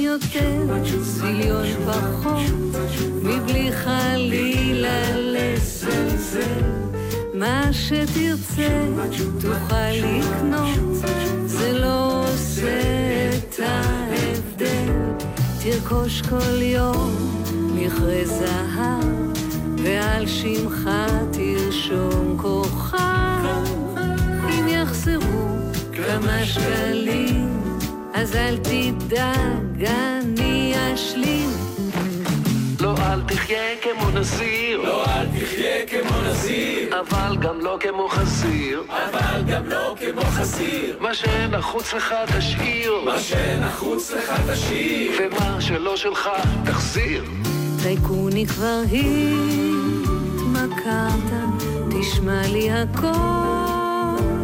יותר, זיליון פחות, מבלי חלילה לזלזל. מה שתרצה תוכל לקנות, זה לא עושה את ההבדל. תרכוש כל יום מכרה זהב. ועל שמך תרשום כוכב. אם יחסרו כמה שקלים, אז אל תדאג, אני אשלים. לא, אל תחיה כמו נזיר. לא, אל תחיה כמו נזיר. אבל גם לא כמו חזיר. אבל גם לא כמו חזיר. מה שנחוץ לך תשאיר. מה שנחוץ לך תשאיר. ומה שלא שלך תחזיר. טייקוני כבר התמכרת, תשמע לי הכל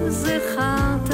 זכרת, ממילא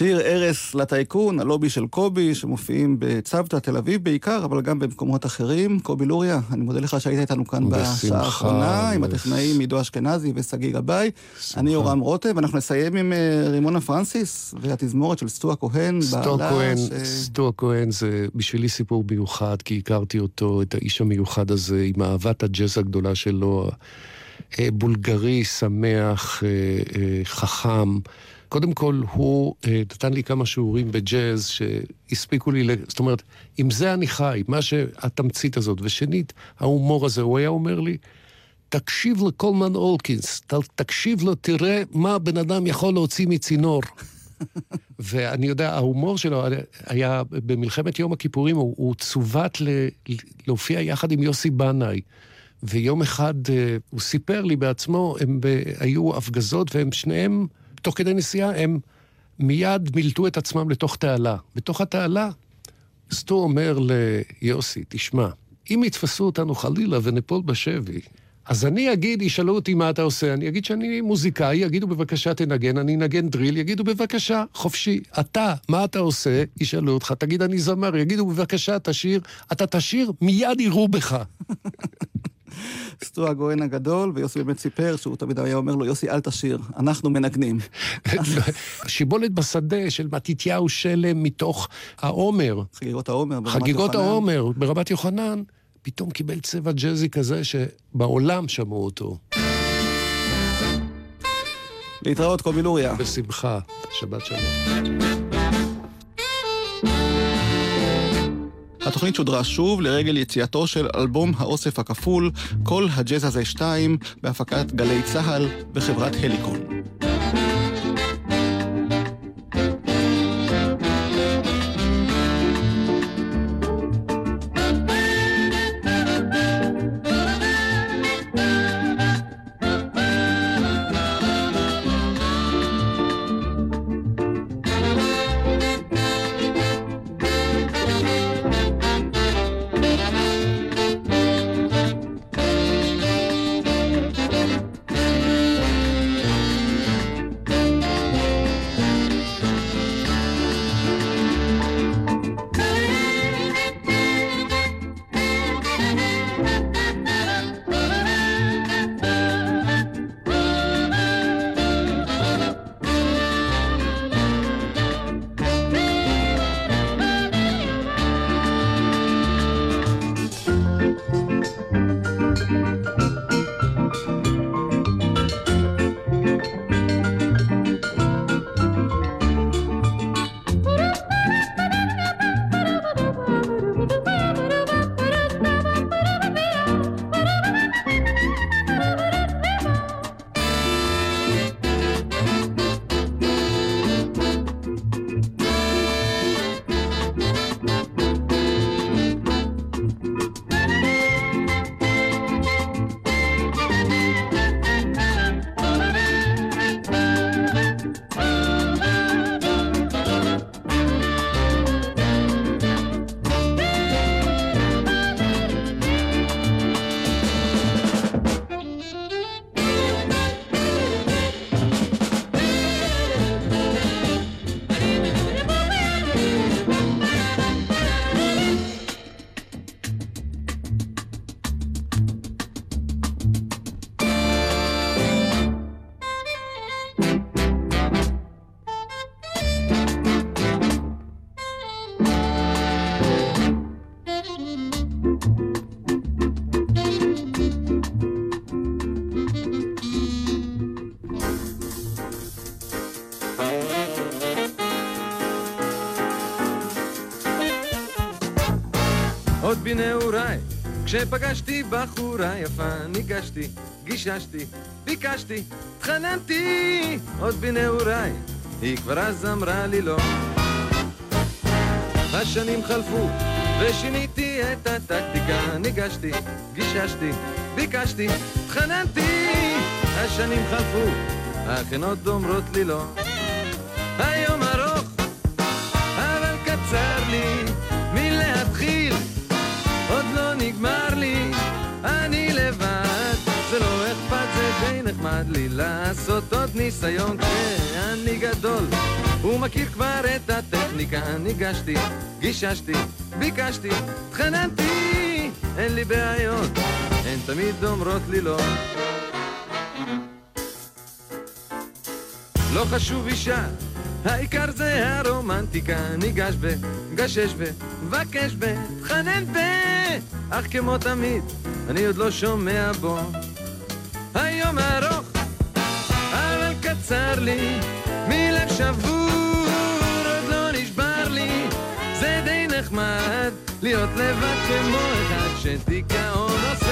שיר ערש לטייקון, הלובי של קובי, שמופיעים בצוותא, תל אביב בעיקר, אבל גם במקומות אחרים. קובי לוריה, אני מודה לך שהיית איתנו כאן בשעה האחרונה, עם הטכנאים עידו אשכנזי ושגיא גבאי. אני יורם רוטב, ואנחנו נסיים עם אה, רימונה פרנסיס והתזמורת של סטו הכהן. סטו הכהן, ש... סטו הכהן זה בשבילי סיפור מיוחד, כי הכרתי אותו, את האיש המיוחד הזה, עם אהבת הג'אז הגדולה שלו. אה, בולגרי, שמח, אה, חכם. קודם כל, הוא אה, נתן לי כמה שיעורים בג'אז שהספיקו לי. זאת אומרת, עם זה אני חי, מה שהתמצית הזאת. ושנית, ההומור הזה, הוא היה אומר לי, תקשיב לקולמן אולקינס, ת, תקשיב לו, תראה מה בן אדם יכול להוציא מצינור. ואני יודע, ההומור שלו היה במלחמת יום הכיפורים, הוא, הוא צוות ל, להופיע יחד עם יוסי בנאי. ויום אחד אה, הוא סיפר לי בעצמו, הם ב, היו הפגזות והם שניהם, תוך כדי נסיעה, הם מיד מילטו את עצמם לתוך תעלה. בתוך התעלה, סטו אומר ליוסי, תשמע, אם יתפסו אותנו חלילה וניפול בשבי, אז אני אגיד, ישאלו אותי מה אתה עושה, אני אגיד שאני מוזיקאי, יגידו בבקשה תנגן, אני אנגן דריל, יגידו בבקשה, חופשי. אתה, מה אתה עושה? ישאלו אותך, תגיד אני זמר, יגידו בבקשה תשיר, אתה תשיר, מיד יראו בך. סטו הגויין הגדול, ויוסי באמת סיפר שהוא תמיד היה אומר לו, יוסי, אל תשיר, אנחנו מנגנים. שיבולת בשדה של מתתיהו שלם מתוך העומר. חגיגות העומר ברמת חגיגות יוחנן. העומר ברבת יוחנן, פתאום קיבל צבע ג'אזי כזה שבעולם שמעו אותו. להתראות, קובי לוריה. בשמחה, שבת שלום. התוכנית שודרה שוב לרגל יציאתו של אלבום האוסף הכפול, כל הג'אז הזה 2, בהפקת גלי צה"ל וחברת הליקון. כשפגשתי בחורה יפה, ניגשתי, גיששתי, ביקשתי, התחננתי, עוד בנעוריי, היא כבר אז אמרה לי לא. השנים חלפו, ושיניתי את הטקטיקה, ניגשתי, גיששתי, ביקשתי, התחננתי, השנים חלפו, אך הן עוד אומרות לי לא. לי לעשות עוד ניסיון כשאני גדול. הוא מכיר כבר את הטכניקה, ניגשתי, גיששתי, ביקשתי, התחננתי, אין לי בעיות, הן תמיד אומרות לי לא. לא חשוב אישה, העיקר זה הרומנטיקה, ניגש וגשש ובקש ותחנן ו... אך כמו תמיד, אני עוד לא שומע בו. היום ארוך, קצר לי מלב שבור עוד לא נשבר לי. זה די נחמד להיות לבד כמו אחד שדיכאון עושה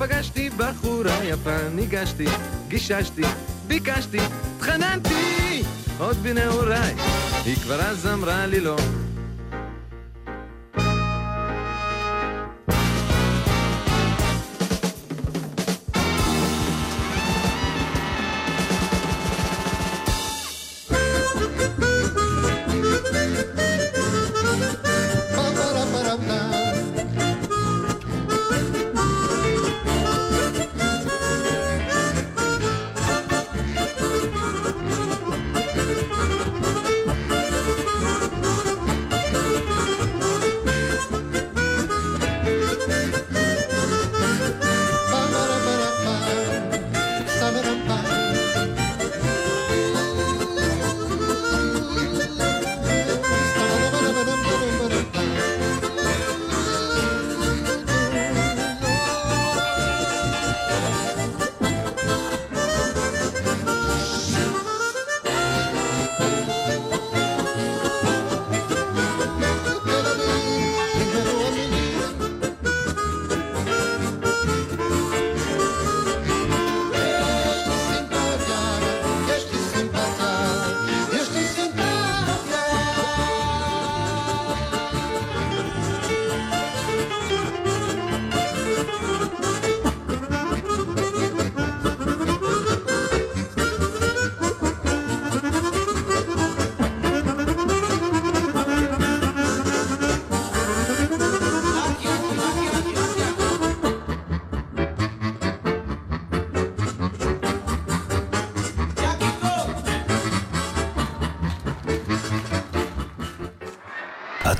כשפגשתי בחורה יפה ניגשתי, גיששתי, ביקשתי, התחננתי עוד בנעוריי, היא כבר אז אמרה לי לא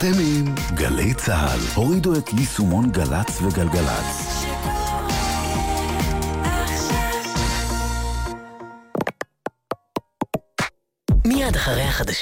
אתם עם גלי צה"ל. הורידו את יישומון גל"צ וגלגלצ. מיד אחרי החדשות.